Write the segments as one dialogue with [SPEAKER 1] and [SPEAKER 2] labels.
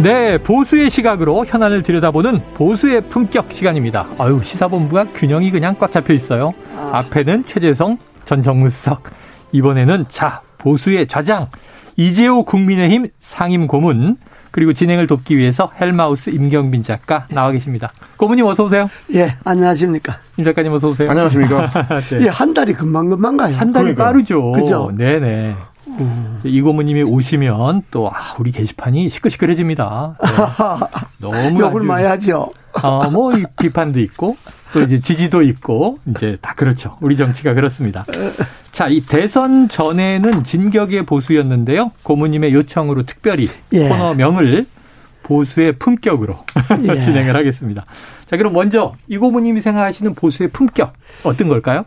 [SPEAKER 1] 네, 보수의 시각으로 현안을 들여다보는 보수의 품격 시간입니다. 아유, 시사본부가 균형이 그냥 꽉 잡혀 있어요. 아. 앞에는 최재성 전 정무수석. 이번에는 자, 보수의 좌장 이재호 국민의힘 상임 고문 그리고 진행을 돕기 위해서 헬마우스 임경빈 작가 나와 계십니다. 고문님 어서 오세요.
[SPEAKER 2] 예, 안녕하십니까.
[SPEAKER 1] 임 작가님 어서 오세요.
[SPEAKER 3] 안녕하십니까.
[SPEAKER 2] 네. 예, 한 달이 금방금방 가요.
[SPEAKER 1] 한 달이 그러니까요. 빠르죠.
[SPEAKER 2] 그죠.
[SPEAKER 1] 네네. 음. 이 고모님이 오시면 또 아, 우리 게시판이 시끌시끌해집니다. 네.
[SPEAKER 2] 너무 욕을 많이 하죠.
[SPEAKER 1] 어, 뭐 비판도 있고 또 이제 지지도 있고 이제 다 그렇죠. 우리 정치가 그렇습니다. 자, 이 대선 전에는 진격의 보수였는데요. 고모님의 요청으로 특별히 예. 코너명을 보수의 품격으로 예. 진행을 하겠습니다. 자, 그럼 먼저 이 고모님이 생각하시는 보수의 품격 어떤 걸까요?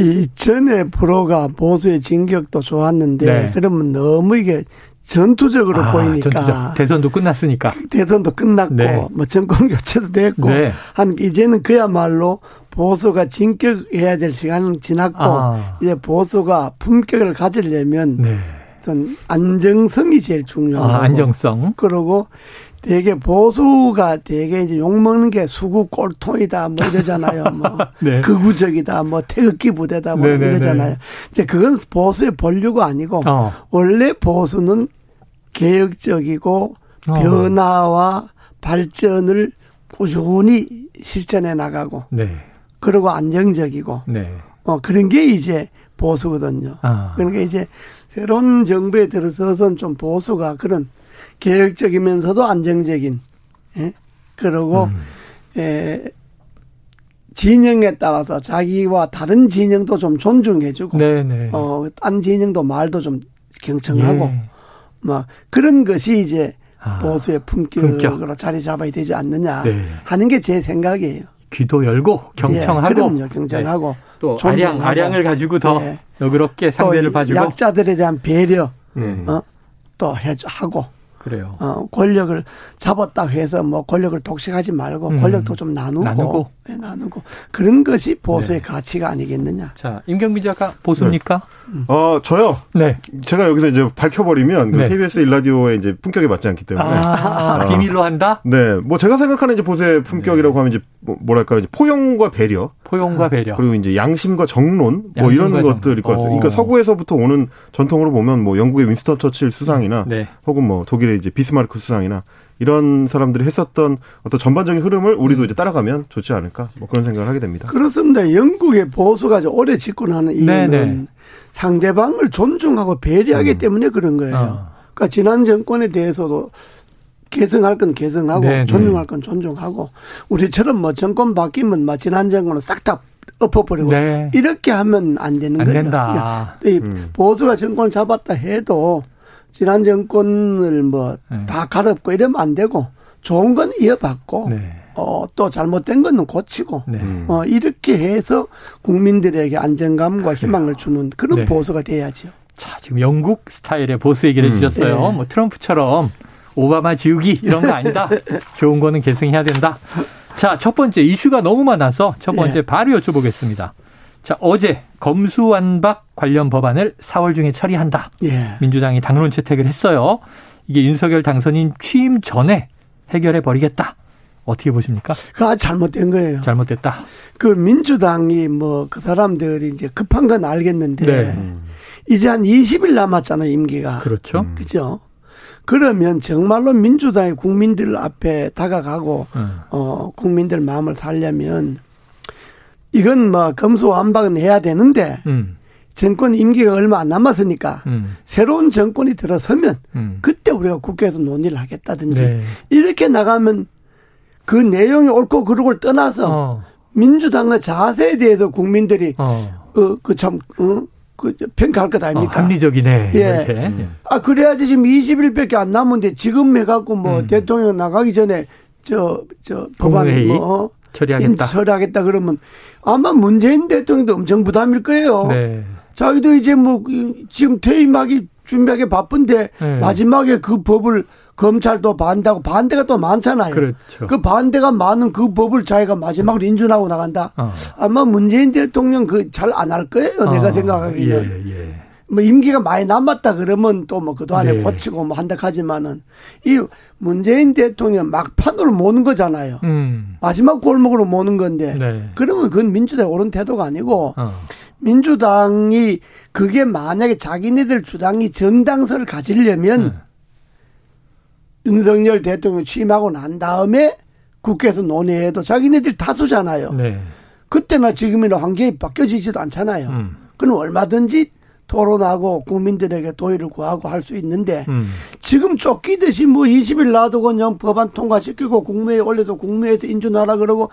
[SPEAKER 2] 이 전에 프로가 보수의 진격도 좋았는데 네. 그러면 너무 이게 전투적으로 아, 보이니까 전투적.
[SPEAKER 1] 대선도 끝났으니까
[SPEAKER 2] 대선도 끝났고 네. 뭐 정권 교체도 됐고 네. 한 이제는 그야말로 보수가 진격해야 될 시간은 지났고 아. 이제 보수가 품격을 가지려면 네. 안정성이 제일 중요하고 아,
[SPEAKER 1] 안정성
[SPEAKER 2] 그리고 되게 보수가 되게 이제 욕먹는 게 수구 꼴통이다 뭐 이러잖아요. 뭐 네. 극우적이다 뭐 태극기 부대다 뭐 네네네. 이러잖아요. 이제 그건 보수의 본류가 아니고 어. 원래 보수는 개혁적이고 어. 변화와 발전을 꾸준히 실천해 나가고 네. 그리고 안정적이고 네. 어 그런 게 이제 보수거든요. 아. 그러니까 이제 새로운 정부에 들어서선 좀 보수가 그런 개혁적이면서도 안정적인 예? 그리고 음. 에, 진영에 따라서 자기와 다른 진영도 좀 존중해주고 네네. 어 딴 진영도 말도 좀 경청하고 예. 막 그런 것이 이제 아, 보수의 품격으로 품격. 자리 잡아야 되지 않느냐 네. 하는 게 제 생각이에요.
[SPEAKER 1] 귀도 열고 경청하고 예,
[SPEAKER 2] 그럼요 경청하고 네.
[SPEAKER 1] 또 아량 아량 을 가지고 더 네. 너그럽게 상대를 봐주고
[SPEAKER 2] 약자들에 대한 배려 음. 어, 또 해주 하고
[SPEAKER 1] 그래요.
[SPEAKER 2] 어, 권력을 잡았다 해서 뭐 권력을 독식하지 말고 음. 권력도 좀 나누고, 나누고. 네, 나누고 그런 것이 보수의 네. 가치가 아니겠느냐.
[SPEAKER 1] 자, 임경민 작가 보수입니까?
[SPEAKER 3] 네. 어, 저요. 네. 제가 여기서 이제 밝혀버리면 그 네. KBS 일라디오의 이제 품격에 맞지 않기 때문에
[SPEAKER 1] 아, 어. 비밀로 한다.
[SPEAKER 3] 네, 뭐 제가 생각하는 이제 보수의 품격이라고 네. 하면 이제 뭐, 뭐랄까 이제 포용과 배려,
[SPEAKER 1] 포용과 배려,
[SPEAKER 3] 그리고 이제 양심과 정론 뭐 이런 정... 것들일 것 같아요. 그러니까 어. 서구에서부터 오는 전통으로 보면 뭐 영국의 윈스턴 처칠 수상이나 네. 혹은 뭐 독일의 이제 비스마르크 수상이나 이런 사람들이 했었던 어떤 전반적인 흐름을 우리도 이제 따라가면 좋지 않을까 뭐 그런 생각을 하게 됩니다.
[SPEAKER 2] 그렇습니다. 영국의 보수가 오래 집권하는 이유는 네네. 네. 상대방을 존중하고 배려하기 음. 때문에 그런 거예요. 어. 그러니까 지난 정권에 대해서도 개성할 건 개성하고 네네. 네. 존중할 건 존중하고 우리처럼 뭐 정권 바뀌면 뭐 지난 정권은 싹 다 엎어버리고 네. 이렇게 하면 안 되는
[SPEAKER 1] 안
[SPEAKER 2] 거죠.
[SPEAKER 1] 된다.
[SPEAKER 2] 그러니까 음. 보수가 정권을 잡았다 해도 지난 정권을 뭐다 네. 가렵고 이러면 안 되고 좋은 건 이어받고 네. 어, 또 잘못된 거는 고치고 네. 어, 이렇게 해서 국민들에게 안정감과 희망을 주는 그런 네. 보수가 돼야죠.
[SPEAKER 1] 자, 지금 영국 스타일의 보수 얘기를 음. 해주셨어요. 네. 뭐 트럼프처럼 오바마 지우기 이런 거 아니다. 좋은 거는 계승해야 된다. 자, 첫 번째 이슈가 너무 많아서 첫 번째 예. 바로 여쭤보겠습니다. 자, 어제 검수완박 관련 법안을 4월 중에 처리한다. 예. 민주당이 당론 채택을 했어요. 이게 윤석열 당선인 취임 전에 해결해 버리겠다. 어떻게 보십니까?
[SPEAKER 2] 그가 잘못된 거예요.
[SPEAKER 1] 잘못됐다.
[SPEAKER 2] 그 민주당이 뭐 그 사람들이 이제 급한 건 알겠는데 네. 이제 한 20일 남았잖아요, 임기가.
[SPEAKER 1] 그렇죠.
[SPEAKER 2] 음. 그죠? 그러면 정말로 민주당이 국민들 앞에 다가가고 음. 어 국민들 마음을 살려면 이건 뭐 검수완박은 해야 되는데 음. 정권 임기가 얼마 안 남았으니까 음. 새로운 정권이 들어서면 음. 그때 우리가 국회에서 논의를 하겠다든지 네. 이렇게 나가면 그 내용이 옳고 그르고를 떠나서 어. 민주당의 자세에 대해서 국민들이 어. 어, 그참 어? 그 평가할 것 아닙니까?
[SPEAKER 1] 어, 합리적이네.
[SPEAKER 2] 예. 이렇게. 아 그래야지 지금 20일밖에 안 남은데 지금 해갖고 뭐 음. 대통령 나가기 전에 저 저 법안 뭐 어?
[SPEAKER 1] 처리하겠다.
[SPEAKER 2] 처리하겠다 그러면 아마 문재인 대통령도 엄청 부담일 거예요. 네. 자기도 이제 뭐 지금 퇴임하기 준비하기 바쁜데 네. 마지막에 그 법을 검찰도 반대하고 반대가 또 많잖아요. 그렇죠. 그 반대가 많은 그 법을 자기가 마지막으로 인준하고 나간다. 어. 아마 문재인 대통령 그 잘 안 할 거예요. 어. 내가 생각하기는. 예, 예. 뭐 임기가 많이 남았다 그러면 또 뭐 그동안에 네. 고치고 뭐 한다 하지만은 이 문재인 대통령 막판으로 모는 거잖아요. 음. 마지막 골목으로 모는 건데 네. 그러면 그건 민주당의 옳은 태도가 아니고 어. 민주당이 그게 만약에 자기네들 주당이 정당서를 가지려면 음. 윤석열 대통령 취임하고 난 다음에 국회에서 논의해도 자기네들 다수잖아요. 네. 그때나 지금이나 환경이 바뀌어지지도 않잖아요. 음. 그럼 얼마든지 토론하고 국민들에게 도의를 구하고 할 수 있는데 음. 지금 쫓기듯이 뭐 20일 놔두고 그냥 법안 통과시키고 국무회에 올려도 국무회에서 인준하라 그러고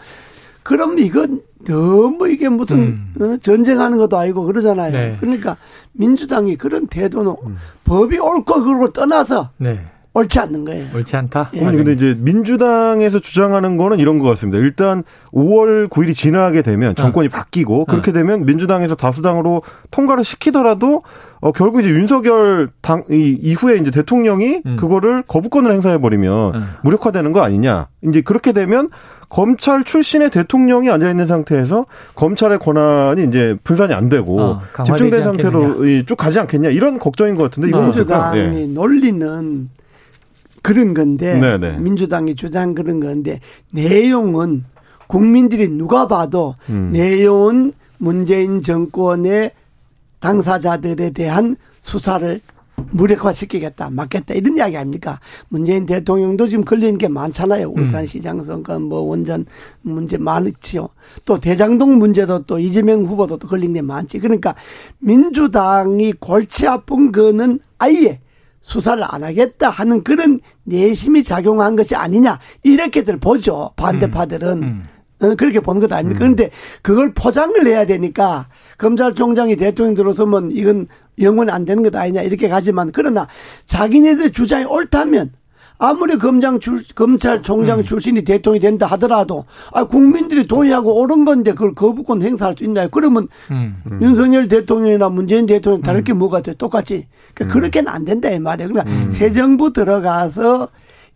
[SPEAKER 2] 그럼 이건 너무 이게 무슨 음. 어? 전쟁하는 것도 아니고 그러잖아요. 네. 그러니까 민주당이 그런 태도는 음. 법이 옳고 그러고 떠나서 네. 옳지 않는 거예요.
[SPEAKER 1] 옳지 않다.
[SPEAKER 3] 예. 근데 이제 민주당에서 주장하는 거는 이런 것 같습니다. 일단 5월 9일이 지나게 되면 정권이 어. 바뀌고 그렇게 어. 되면 민주당에서 다수당으로 통과를 시키더라도 어 결국 이제 윤석열 당 이, 이후에 이제 대통령이 음. 그거를 거부권을 행사해 버리면 음. 무력화되는 거 아니냐. 이제 그렇게 되면 검찰 출신의 대통령이 앉아 있는 상태에서 검찰의 권한이 이제 분산이 안 되고 어, 집중된 상태로 쭉 가지 않겠냐 이런 걱정인 것 같은데 이건
[SPEAKER 2] 어떨까? 네. 논리는 그런 건데 네네. 네. 민주당이 주장 그런 건데 내용은 국민들이 누가 봐도 음. 내용은 문재인 정권의 당사자들에 대한 수사를 무력화시키겠다, 막겠다 이런 이야기 아닙니까? 문재인 대통령도 지금 걸리는 게 많잖아요. 음. 울산시장 선거, 뭐 원전 문제 많지요. 또 대장동 문제도 또 이재명 후보도 또 걸린 게 많지. 그러니까 민주당이 골치 아픈 거는 아예 수사를 안 하겠다 하는 그런 내심이 작용한 것이 아니냐 이렇게들 보죠 반대파들은 음. 음. 어, 그렇게 보는 것 아닙니까? 음. 그런데 그걸 포장을 해야 되니까 검찰총장이 대통령 들어서면 이건 영원히 안 되는 것 아니냐 이렇게 가지만 그러나 자기네들 주장이 옳다면 아무리 검장 출, 검찰총장 음. 출신이 대통령이 된다 하더라도 아 국민들이 동의하고 옳은 건데 그걸 거부권 행사할 수 있나요? 그러면 음. 음. 윤석열 대통령이나 문재인 대통령 다를 게 음. 뭐가 돼? 똑같이. 그러니까 음. 그렇게는 안 된다 이 말이에요. 그러니까 음. 새 정부 들어가서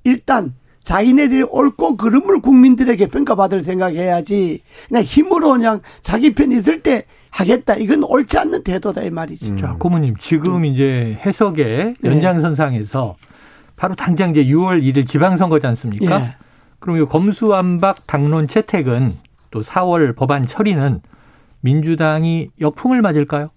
[SPEAKER 2] 일단 자기네들이 옳고 그름을 국민들에게 평가받을 생각해야지 그냥 힘으로 그냥 자기 편 있을 때 하겠다. 이건 옳지 않는 태도다 이 말이지.
[SPEAKER 1] 자, 고모님 지금 이제 해석의 네. 연장선상에서 네. 바로 당장 이제 6월 1일 지방선거지 않습니까? 예. 그럼 이 검수완박 당론 채택은 또 4월 법안 처리는 민주당이 역풍을 맞을까요?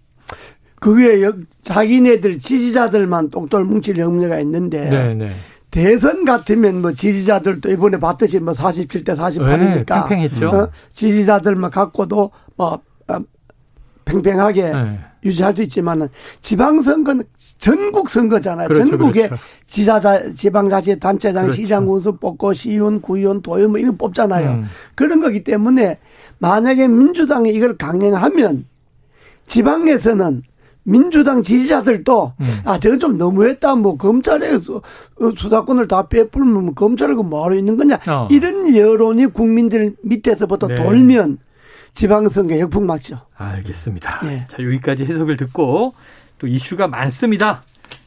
[SPEAKER 2] 그게 자기네들 지지자들만 똥돌 뭉칠 염려가 있는데 네네. 네. 대선 같으면 뭐 지지자들도 이번에 봤듯이 뭐 47대 48이니까
[SPEAKER 1] 네, 팽팽했죠. 어?
[SPEAKER 2] 지지자들만 갖고도 뭐 어, 팽팽하게 네. 유지할 수 있지만은 지방선거는 전국 선거잖아요. 그렇죠, 전국에 그렇죠. 지자자, 지방자치단체장, 그렇죠. 시장 군수 뽑고 시의원, 구의원, 도의원 뭐 이런 거 뽑잖아요. 음. 그런 거기 때문에 만약에 민주당이 이걸 강행하면 지방에서는 민주당 지지자들도 음. 아 저건 좀 너무했다 뭐 검찰에서 수사권을 다 빼풀면 뭐 검찰을 그 뭐하러 있는 거냐 어. 이런 여론이 국민들 밑에서부터 네. 돌면 지방선거 역풍 맞죠.
[SPEAKER 1] 알겠습니다. 예. 자, 여기까지 해석을 듣고 또 이슈가 많습니다.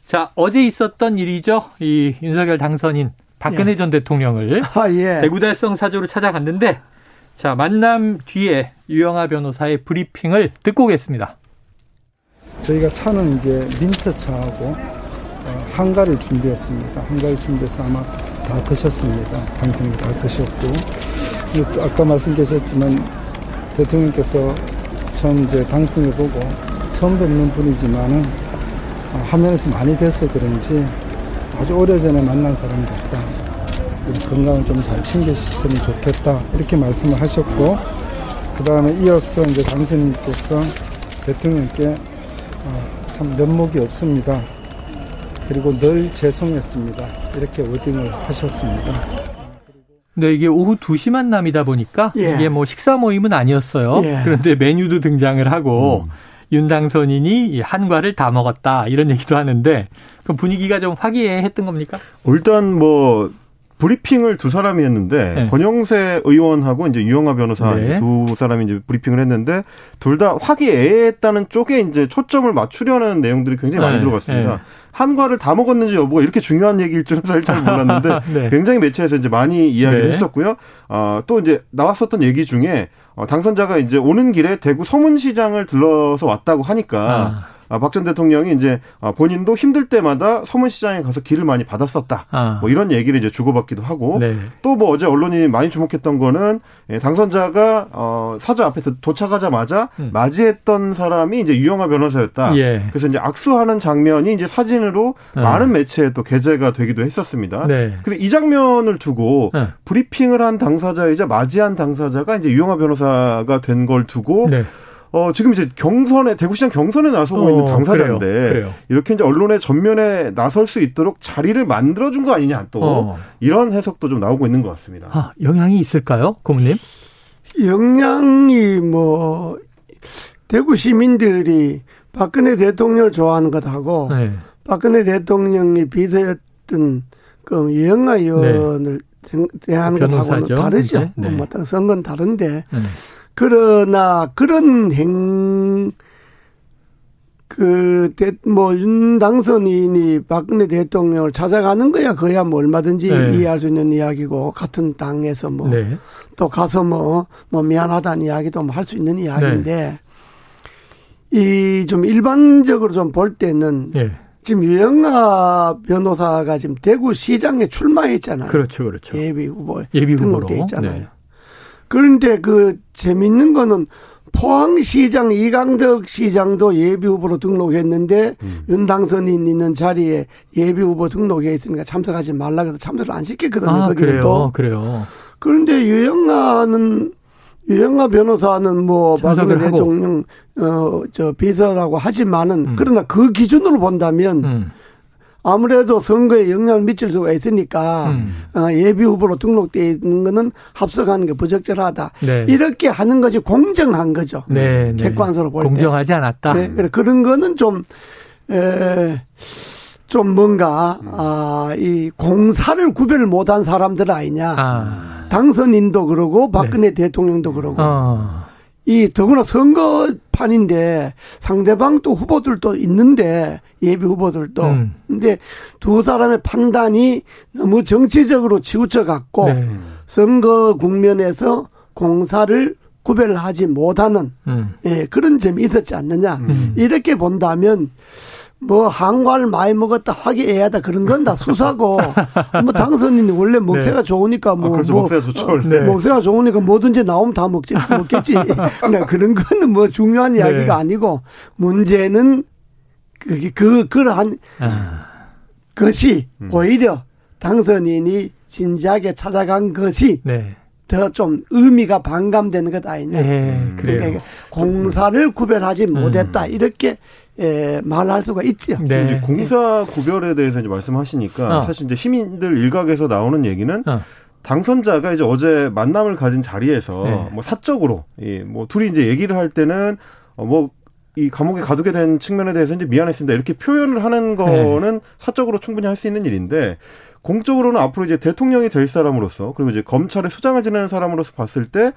[SPEAKER 1] 자, 어제 있었던 일이죠. 이 윤석열 당선인 박근혜 예. 전 대통령을 아, 예. 대구 달성 사저로 찾아갔는데 자, 만남 뒤에 유영아 변호사의 브리핑을 듣고 오겠습니다.
[SPEAKER 4] 저희가 차는 이제 민트 차하고 어, 한가를 준비했습니다. 한가를 준비해서 아마 다 드셨습니다. 당선인 다 드셨고 아까 말씀드렸지만 대통령께서 처음 이제 방송을 보고 처음 뵙는 분이지만은 어, 화면에서 많이 뵈서 그런지 아주 오래전에 만난 사람 같다. 그래서 건강을 좀 잘 챙기셨으면 좋겠다. 이렇게 말씀을 하셨고, 그 다음에 이어서 이제 당선인께서 대통령께 어, 참 면목이 없습니다. 그리고 늘 죄송했습니다. 이렇게 워딩을 하셨습니다.
[SPEAKER 1] 근데 이게 오후 2시 만남이다 보니까 예. 이게 뭐 식사 모임은 아니었어요. 예. 그런데 메뉴도 등장을 하고 음. 윤당선인이 한과를 다 먹었다 이런 얘기도 하는데 그럼 분위기가 좀 화기애애했던 겁니까?
[SPEAKER 3] 일단 뭐 브리핑을 두 사람이 했는데 네. 권영세 의원하고 이제 유영아 변호사 네. 두 사람이 이제 브리핑을 했는데 둘 다 화기애애했다는 쪽에 이제 초점을 맞추려는 내용들이 굉장히 많이 네. 들어갔습니다. 네. 한과를 다 먹었는지 여부가 이렇게 중요한 얘기일 줄은 살짝 몰랐는데 네. 굉장히 매체에서 이제 많이 이야기를 네. 했었고요. 어, 또 이제 나왔었던 얘기 중에 어, 당선자가 이제 오는 길에 대구 서문시장을 들러서 왔다고 하니까 아. 아, 박전 대통령이 이제 아, 본인도 힘들 때마다 서문시장에 가서 길을 많이 받았었다. 아. 뭐 이런 얘기를 이제 주고받기도 하고 네. 또뭐 어제 언론이 많이 주목했던 거는 예, 당선자가 어, 사저 앞에 도착하자마자 음. 맞이했던 사람이 이제 유영아 변호사였다. 예. 그래서 이제 악수하는 장면이 이제 사진으로 어. 많은 매체에 또 게재가 되기도 했었습니다. 네. 그래서 이 장면을 두고 네. 브리핑을 한 당사자이자 맞이한 당사자가 이제 유영아 변호사가 된 걸 두고 네. 어, 지금 이제 경선에, 대구시장 경선에 나서고 어, 있는 당사자인데, 그래요, 그래요. 이렇게 이제 언론의 전면에 나설 수 있도록 자리를 만들어준 거 아니냐, 또. 어. 이런 해석도 좀 나오고 있는 것 같습니다.
[SPEAKER 1] 아, 영향이 있을까요, 고모님?
[SPEAKER 2] 영향이 뭐, 대구 시민들이 박근혜 대통령을 좋아하는 것하고, 네. 박근혜 대통령이 비서였던 그 유영아 의원을 네. 대하는 것하고는 다르죠. 네. 뭐, 선거는 다른데, 네. 그러나 그런 행, 그, 대, 뭐, 윤 당선인이 박근혜 대통령을 찾아가는 거야. 그야 뭐 얼마든지 네. 이해할 수 있는 이야기고, 같은 당에서 뭐, 네. 또 가서 뭐, 뭐 미안하다는 이야기도 뭐 할 수 있는 이야기인데, 네. 이좀 일반적으로 좀 볼 때는, 네. 지금 유영아 변호사가 지금 대구 시장에 출마했잖아요.
[SPEAKER 1] 그렇죠, 그렇죠.
[SPEAKER 2] 예비 후보. 예비 후보로. 등록돼 있잖아요. 네. 그런데 그 재밌는 거는 포항시장 이강덕 시장도 예비 후보로 등록했는데 음. 윤 당선인 있는 자리에 예비 후보 등록해 있으니까 참석하지 말라 그래서 참석을 안 시켰거든요. 아, 거기는 또.
[SPEAKER 1] 그래요.
[SPEAKER 2] 그런데 유영아는 유영아 변호사는 뭐 박근혜 대통령 어저 비서라고 하지만은 음. 그러나 그 기준으로 본다면 음. 아무래도 선거에 영향을 미칠 수가 있으니까 음. 어, 예비 후보로 등록돼 있는 거는 합석하는 게 부적절하다. 네. 이렇게 하는 것이 공정한 거죠. 네, 네. 객관적으로 볼
[SPEAKER 1] 때. 공정하지 않았다.
[SPEAKER 2] 네. 그런 거는 좀, 에, 좀 뭔가, 아, 이 공사를 구별 못한 사람들 아니냐. 아. 당선인도 그러고 박근혜 네. 대통령도 그러고. 어. 이 더구나 선거판인데 상대방 또 후보들도 있는데 예비 후보들도 음. 근데 두 사람의 판단이 너무 정치적으로 치우쳐 갖고 네. 선거 국면에서 공사를 구별하지 못하는 음. 예, 그런 점이 있었지 않느냐 음. 이렇게 본다면 뭐 한과를 많이 먹었다 화기애애하다 그런 건 다 수사고 뭐 당선인이 원래 먹새가 네. 좋으니까 뭐, 아, 그렇죠. 뭐
[SPEAKER 3] 먹새가 좋죠. 어,
[SPEAKER 2] 네. 먹새가 좋으니까 뭐든지 나오면 다 먹지 먹겠지. 그러니까 그런 거는 뭐 중요한 네. 이야기가 아니고 문제는 그게 그 그러한 아. 것이 음. 오히려 당선인이 진지하게 찾아간 것이 네. 더좀 의미가 반감되는 것 아니냐. 네, 그러니까 공사를 구별하지 못했다. 음. 이렇게 예, 말할 수가 있죠.
[SPEAKER 3] 네. 이제 공사 구별에 대해서 이제 말씀하시니까 어. 사실 이제 시민들 일각에서 나오는 얘기는 어. 당선자가 이제 어제 만남을 가진 자리에서 네. 뭐 사적으로 예, 뭐 둘이 이제 얘기를 할 때는 어, 뭐 이 감옥에 가두게 된 측면에 대해서 이제 미안했습니다. 이렇게 표현을 하는 거는 네. 사적으로 충분히 할 수 있는 일인데 공적으로는 앞으로 이제 대통령이 될 사람으로서 그리고 이제 검찰의 수장을 지내는 사람으로서 봤을 때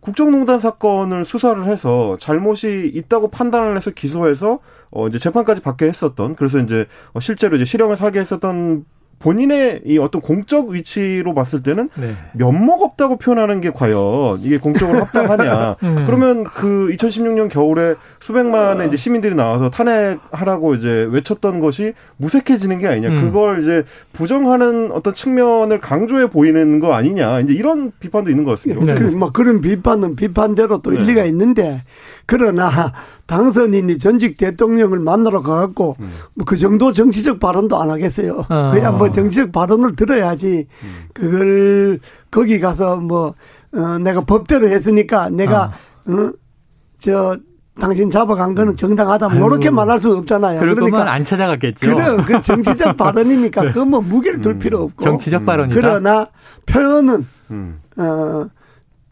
[SPEAKER 3] 국정농단 사건을 수사를 해서 잘못이 있다고 판단을 해서 기소해서 어 이제 재판까지 받게 했었던 그래서 이제 어, 실제로 이제 실형을 살게 했었던 본인의 이 어떤 공적 위치로 봤을 때는 네. 면목 없다고 표현하는 게 과연 이게 공적으로 합당하냐. 음. 그러면 그 2016년 겨울에 수백만의 이제 시민들이 나와서 탄핵하라고 이제 외쳤던 것이 무색해지는 게 아니냐. 음. 그걸 이제 부정하는 어떤 측면을 강조해 보이는 거 아니냐. 이제 이런 비판도 있는 것 같습니다.
[SPEAKER 2] 네. 뭐 그런 비판은 비판대로 또 네. 일리가 있는데 그러나 당선인이 전직 대통령을 만나러 가갖고 음. 뭐그 정도 정치적 발언도 안 하겠어요. 어. 그야 뭐 정치적 발언을 들어야지 음. 그걸 거기 가서 뭐 어, 내가 법대로 했으니까 내가 어. 어, 저 당신 잡아간 거는 정당하다. 뭐 이렇게 말할 수 없잖아요.
[SPEAKER 1] 그러니까 안 찾아갔겠죠.
[SPEAKER 2] 그래, 그 정치적 발언이니까 네. 그뭐 무게를 둘 필요 없고.
[SPEAKER 1] 정치적 발언이다.
[SPEAKER 2] 그러나 표현은 음. 어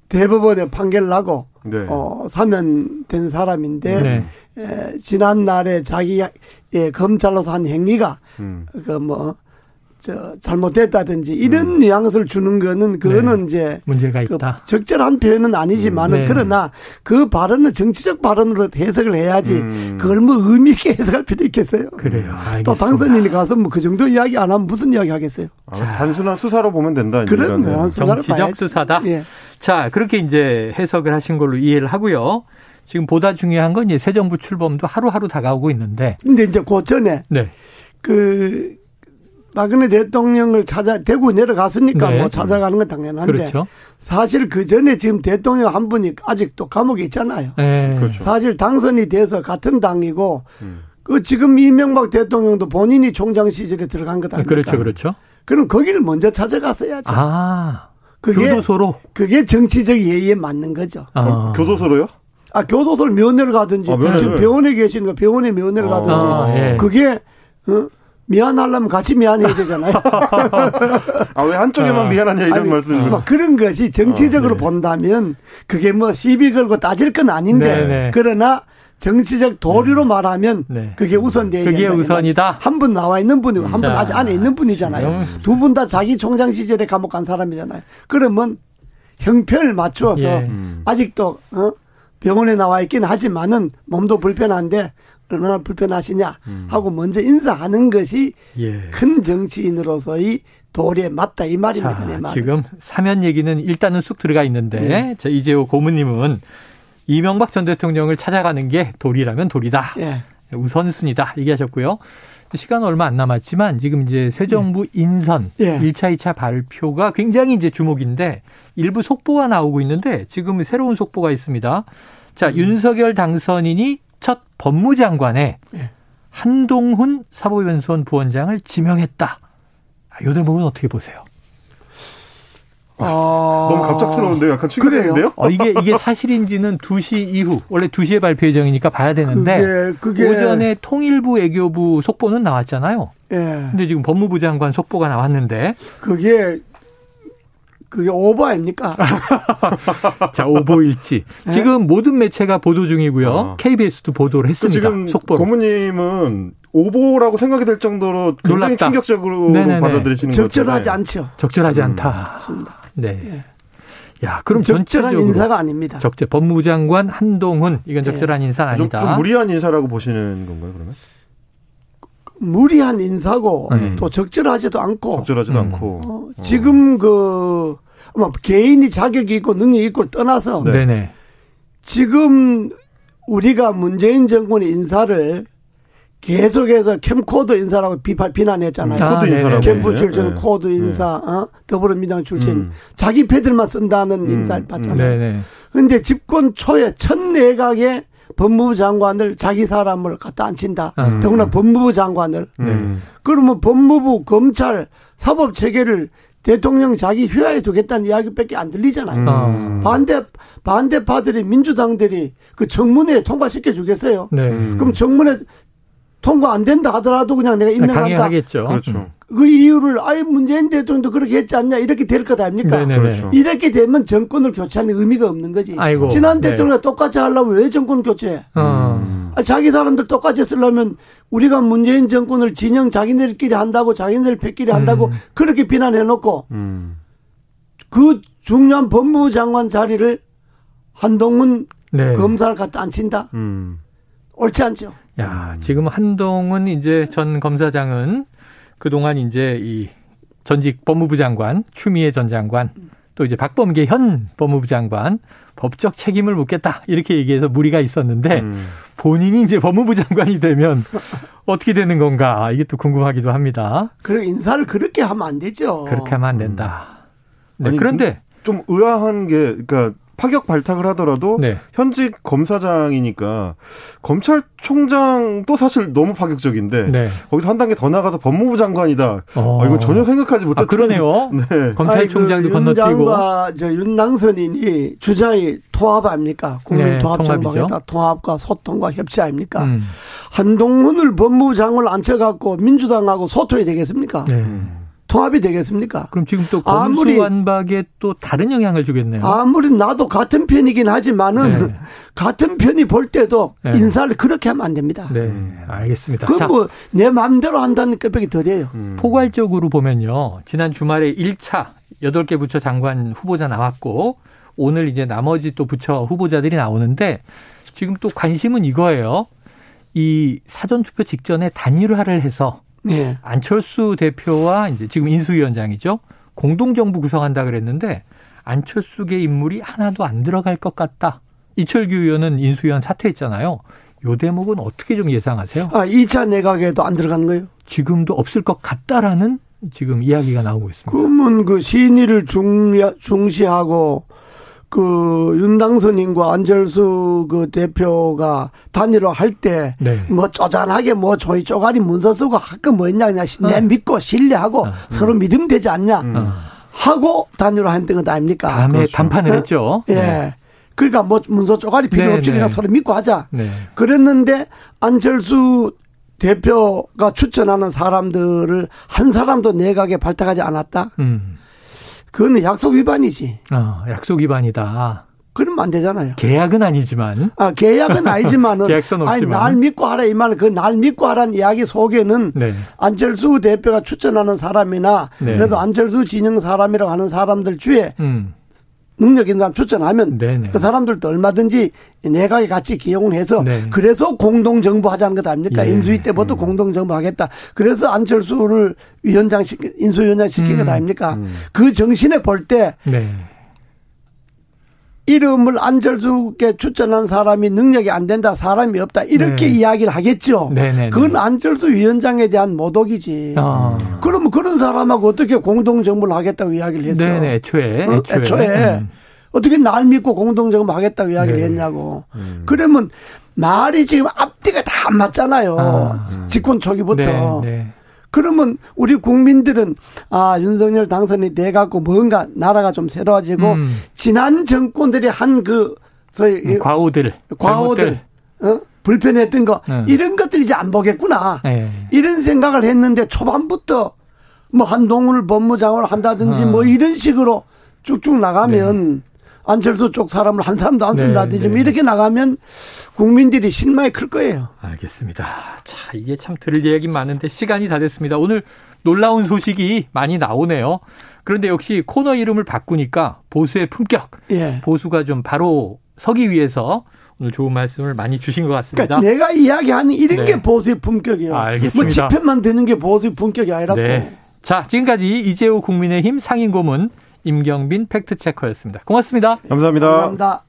[SPEAKER 2] 대법원에 판결 나고 네. 어 사면된 사람인데 네. 에, 지난 날에 자기 예, 검찰로서 한 행위가 음. 그뭐 저 잘못됐다든지 이런 음. 뉘앙스를 주는 거는 그거는 네. 이제
[SPEAKER 1] 문제가 그 있다.
[SPEAKER 2] 적절한 표현은 아니지만은 음. 네. 그러나 그 발언은 정치적 발언으로 해석을 해야지 음. 그걸 뭐 의미 있게 해석할 필요 있겠어요.
[SPEAKER 1] 그래요. 알겠습니다.
[SPEAKER 2] 또 당선인이 가서 뭐 그 정도 이야기 안 하면 무슨 이야기 하겠어요.
[SPEAKER 3] 아, 단순한 수사로 보면 된다.
[SPEAKER 2] 그런
[SPEAKER 1] 정치적 봐야지. 수사다. 예. 자 그렇게 이제 해석을 하신 걸로 이해를 하고요. 지금 보다 중요한 건 이제 새 정부 출범도 하루하루 다가오고 있는데.
[SPEAKER 2] 근데 이제 그 전에 네. 그 박근혜 대통령을 찾아 대구 내려갔으니까 네. 뭐 찾아가는 건 당연한데 그렇죠. 사실 그 전에 지금 대통령 한 분이 아직도 감옥에 있잖아요. 네. 그렇죠. 사실 당선이 돼서 같은 당이고 음. 그 지금 이명박 대통령도 본인이 총장 시절에 들어간 것 아닙니까?
[SPEAKER 1] 그렇죠, 그렇죠.
[SPEAKER 2] 그럼 거기를 먼저 찾아갔어야죠.
[SPEAKER 1] 아, 그게 교도소로
[SPEAKER 2] 그게 정치적 예의에 맞는 거죠.
[SPEAKER 3] 아. 교도소로요?
[SPEAKER 2] 아 교도소를 면회를 가든지 아, 지금 병원에 계시는 거 병원에 면회를 가든지 아, 예. 그게 어? 미안하려면 같이 미안해야 되잖아요.
[SPEAKER 3] 아, 왜 한쪽에만 아. 미안하냐 이런 말씀을.
[SPEAKER 2] 막 그런 것이 정치적으로 아, 네. 본다면 그게 뭐 시비 걸고 따질 건 아닌데 네네. 네. 그러나 정치적 도리로 네. 말하면 네. 그게 우선돼야
[SPEAKER 1] 그게 우선이다.
[SPEAKER 2] 한 분 나와 있는 분이고 한 분 아직 안에 있는 분이잖아요. 두 분 다 자기 총장 시절에 감옥 간 사람이잖아요. 그러면 형편을 맞추어서 예. 아직도 어? 병원에 나와 있긴 하지만은 몸도 불편한데 얼마나 불편하시냐 음. 하고 먼저 인사하는 것이 예. 큰 정치인으로서의 도리에 맞다 이 말입니다. 자, 내
[SPEAKER 1] 지금 사면 얘기는 일단은 쑥 들어가 있는데 네. 자, 이재호 고문님은 이명박 전 대통령을 찾아가는 게 도리라면 도리다. 예. 우선순위다 얘기하셨고요. 시간 얼마 안 남았지만 지금 이제 새 정부 예. 인선 예. 1차, 2차 발표가 굉장히 이제 주목인데 일부 속보가 나오고 있는데 지금 새로운 속보가 있습니다. 자, 음. 윤석열 당선인이 첫 법무장관에 네. 한동훈 사법연수원 부원장을 지명했다. 이 대목은 어떻게 보세요?
[SPEAKER 3] 아... 너무 갑작스러운데요? 약간 충격인데요?
[SPEAKER 1] 어, 이게, 이게 사실인지는 2시 이후, 원래 2시에 발표 예정이니까 봐야 되는데, 그게, 그게... 오전에 통일부 애교부 속보는 나왔잖아요. 예. 근데 지금 법무부 장관 속보가 나왔는데.
[SPEAKER 2] 그게 그게 오버 아닙니까?
[SPEAKER 1] 자, 오보일지. 네? 지금 모든 매체가 보도 중이고요. 아. KBS도 보도를 했습니다.
[SPEAKER 3] 지금 속보로. 고모님은 오보라고 생각이 될 정도로 굉장히 놀랍다. 충격적으로 네네네. 받아들이시는
[SPEAKER 2] 거죠. 적절하지 않죠.
[SPEAKER 1] 적절하지 음. 않다. 맞습니다. 네. 네. 야, 그럼
[SPEAKER 2] 적절한 인사가 아닙니다.
[SPEAKER 1] 적재 법무부 장관 한동훈 이건 네. 적절한 네. 인사는 아니다.
[SPEAKER 3] 좀, 좀 무리한 인사라고 보시는 건가요, 그러면?
[SPEAKER 2] 무리한 인사고 음. 또 적절하지도 않고
[SPEAKER 3] 적절하지도 음. 않고
[SPEAKER 2] 어, 지금 그뭐 개인이 자격이 있고 능력이 있고 떠나서 네. 지금 우리가 문재인 정권의 인사를 계속해서 캠코드 인사라고 비판 비난했잖아요.
[SPEAKER 3] 아, 코드 인사라고.
[SPEAKER 2] 캠프 출신 네. 코드 인사, 네. 어? 더불어민주당 출신 음. 자기 패들만 쓴다는 음. 인사를 받잖아요. 그런데 집권 초에 첫 내각에 법무부 장관을 자기 사람을 갖다 앉힌다. 음. 더구나 법무부 장관을. 음. 그러면 법무부, 검찰, 사법 체계를 대통령 자기 휘하에 두겠다는 이야기밖에 안 들리잖아요. 음. 반대 반대파들이 민주당들이 그 청문회에 통과시켜 주겠어요. 네. 그럼 청문회 통과 안 된다 하더라도 그냥 내가 임명한다.
[SPEAKER 1] 강행하겠죠. 그렇죠.
[SPEAKER 2] 그 이유를 아예 문재인 대통령도 그렇게 했지 않냐 이렇게 될 것 아닙니까? 그렇죠. 이렇게 되면 정권을 교체하는 의미가 없는 거지. 아이고, 지난 네. 대통령 네. 똑같이 하려면 왜 정권 교체? 음. 아, 자기 사람들 똑같이 쓰려면 우리가 문재인 정권을 진영 자기네들끼리 한다고 자기네들 뺏끼리 한다고 음. 그렇게 비난해놓고 음. 그 중요한 법무부 장관 자리를 한동훈 네. 검사를 갖다 앉힌다. 음. 옳지 않죠.
[SPEAKER 1] 야 지금 한동훈 이제 전 검사장은 그동안 이제 이 전직 법무부 장관, 추미애 전 장관, 또 이제 박범계 현 법무부 장관 법적 책임을 묻겠다 이렇게 얘기해서 무리가 있었는데 음. 본인이 이제 법무부 장관이 되면 어떻게 되는 건가 이게 또 궁금하기도 합니다.
[SPEAKER 2] 그리고 인사를 그렇게 하면 안 되죠.
[SPEAKER 1] 그렇게 하면 안 된다. 네, 아니, 그런데
[SPEAKER 3] 좀 의아한 게 그러니까 파격 발탁을 하더라도 네. 현직 검사장이니까 검찰총장도 사실 너무 파격적인데 네. 거기서 한 단계 더 나가서 법무부 장관이다. 어. 아, 이거 전혀 생각하지 못했던. 아,
[SPEAKER 1] 그러네요. 네. 검찰총장도 그 건너뛰고.
[SPEAKER 2] 윤 윤당선인이 주장이 통합 아닙니까? 국민 네, 통합 정부겠다. 통합과 소통과 협치 아닙니까? 음. 한동훈을 법무부 장관을 앉혀갖고 민주당하고 소통이 되겠습니까? 네. 통합이 되겠습니까?
[SPEAKER 1] 그럼 지금 또 검수 완박에 또 다른 영향을 주겠네요.
[SPEAKER 2] 아무리 나도 같은 편이긴 하지만은 네. 같은 편이 볼 때도 네. 인사를 그렇게 하면 안 됩니다.
[SPEAKER 1] 네, 알겠습니다.
[SPEAKER 2] 그건 뭐 내 마음대로 한다는 끄벽이 덜해요.
[SPEAKER 1] 음. 포괄적으로 보면요. 지난 주말에 1차 8개 부처 장관 후보자 나왔고 오늘 이제 나머지 또 부처 후보자들이 나오는데 지금 또 관심은 이거예요. 이 사전투표 직전에 단일화를 해서 네. 안철수 대표와 이제 지금 인수위원장이죠. 공동정부 구성한다 그랬는데 안철수계 인물이 하나도 안 들어갈 것 같다. 이철규 의원은 인수위원 사퇴했잖아요. 요 대목은 어떻게 좀 예상하세요?
[SPEAKER 2] 아, 2차 내각에도 안 들어간 거예요?
[SPEAKER 1] 지금도 없을 것 같다라는 지금 이야기가 나오고 있습니다.
[SPEAKER 2] 그러면 그 신의를 중시하고 그 윤당선인과 안철수 그 대표가 단일화 할 때뭐 네. 뭐 쪼잔하게 뭐 조이 쪼가리 문서 쓰고 할거 뭐였냐 그냥 어. 내 믿고 신뢰하고 어. 서로 믿으면 되지 않냐 음. 하고 단일화 했던 건 아닙니까?
[SPEAKER 1] 다음에 그렇죠. 단판을 했죠.
[SPEAKER 2] 예. 네. 그러니까 뭐 문서 쪼가리 필요 네, 없이 그냥 네. 서로 믿고 하자. 네. 그랬는데 안철수 대표가 추천하는 사람들을 한 사람도 내각에 발탁하지 않았다. 음. 그거는 약속 위반이지.
[SPEAKER 1] 어, 약속 위반이다.
[SPEAKER 2] 그러면 안 되잖아요.
[SPEAKER 1] 계약은 아니지만.
[SPEAKER 2] 아, 계약은 아니지만은. 계약서는 없지만. 아니, 날 믿고 하라 이 말, 그날 믿고 하라는 이야기 속에는 네. 안철수 대표가 추천하는 사람이나 네. 그래도 안철수 진영 사람이라고 하는 사람들 중에 음. 능력 있는 사람 추천하면 네네. 그 사람들도 얼마든지 내각에 같이 기용을 해서 네. 그래서 공동 정부 하자는 것 아닙니까? 예. 인수위 때부터 음. 공동 정부 하겠다. 그래서 안철수를 위원장 인수위원장 시킨 음. 것 아닙니까? 음. 그 정신에 볼때 네. 이름을 안철수께 추천한 사람이 능력이 안 된다, 사람이 없다 이렇게 네. 이야기를 하겠죠. 네네네. 그건 안철수 위원장에 대한 모독이지. 아. 그러면 그런 사람하고 어떻게 공동 정부를 하겠다고 이야기를 했어?
[SPEAKER 1] 네네, 애초에.
[SPEAKER 2] 어? 애초에. 애초에. 음. 어떻게 날 믿고 공동 정부 하겠다고 이야기를 네. 했냐고. 음. 그러면 말이 지금 앞뒤가 다 안 맞잖아요. 아. 집권 초기부터. 네, 네. 그러면 우리 국민들은 아 윤석열 당선이 돼 갖고 뭔가 나라가 좀 새로워지고 음. 지난 정권들이 한그
[SPEAKER 1] 저희 음, 과오들
[SPEAKER 2] 과오들 어? 불편했던 거 음. 이런 것들 이제 안 보겠구나 네. 이런 생각을 했는데 초반부터 뭐 한동훈을 법무장을 한다든지 뭐 음. 이런 식으로 쭉쭉 나가면 네. 안철수 쪽 사람을 한 사람도 안 쓴다든지 네, 네. 이렇게 나가면 국민들이 실망이 클 거예요.
[SPEAKER 1] 알겠습니다. 자, 이게 참 들을 얘기 많은데 시간이 다 됐습니다. 오늘 놀라운 소식이 많이 나오네요. 그런데 역시 코너 이름을 바꾸니까 보수의 품격. 예. 보수가 좀 바로 서기 위해서 오늘 좋은 말씀을 많이 주신 것 같습니다.
[SPEAKER 2] 그러니까 내가 이야기하는 이런 네. 게 보수의 품격이에요.
[SPEAKER 1] 알겠습니다. 뭐
[SPEAKER 2] 집회만 되는 게 보수의 품격이 아니라고. 네.
[SPEAKER 1] 자, 지금까지 이재호 국민의힘 상임고문 임경빈 팩트체커였습니다. 고맙습니다.
[SPEAKER 3] 감사합니다.
[SPEAKER 2] 감사합니다.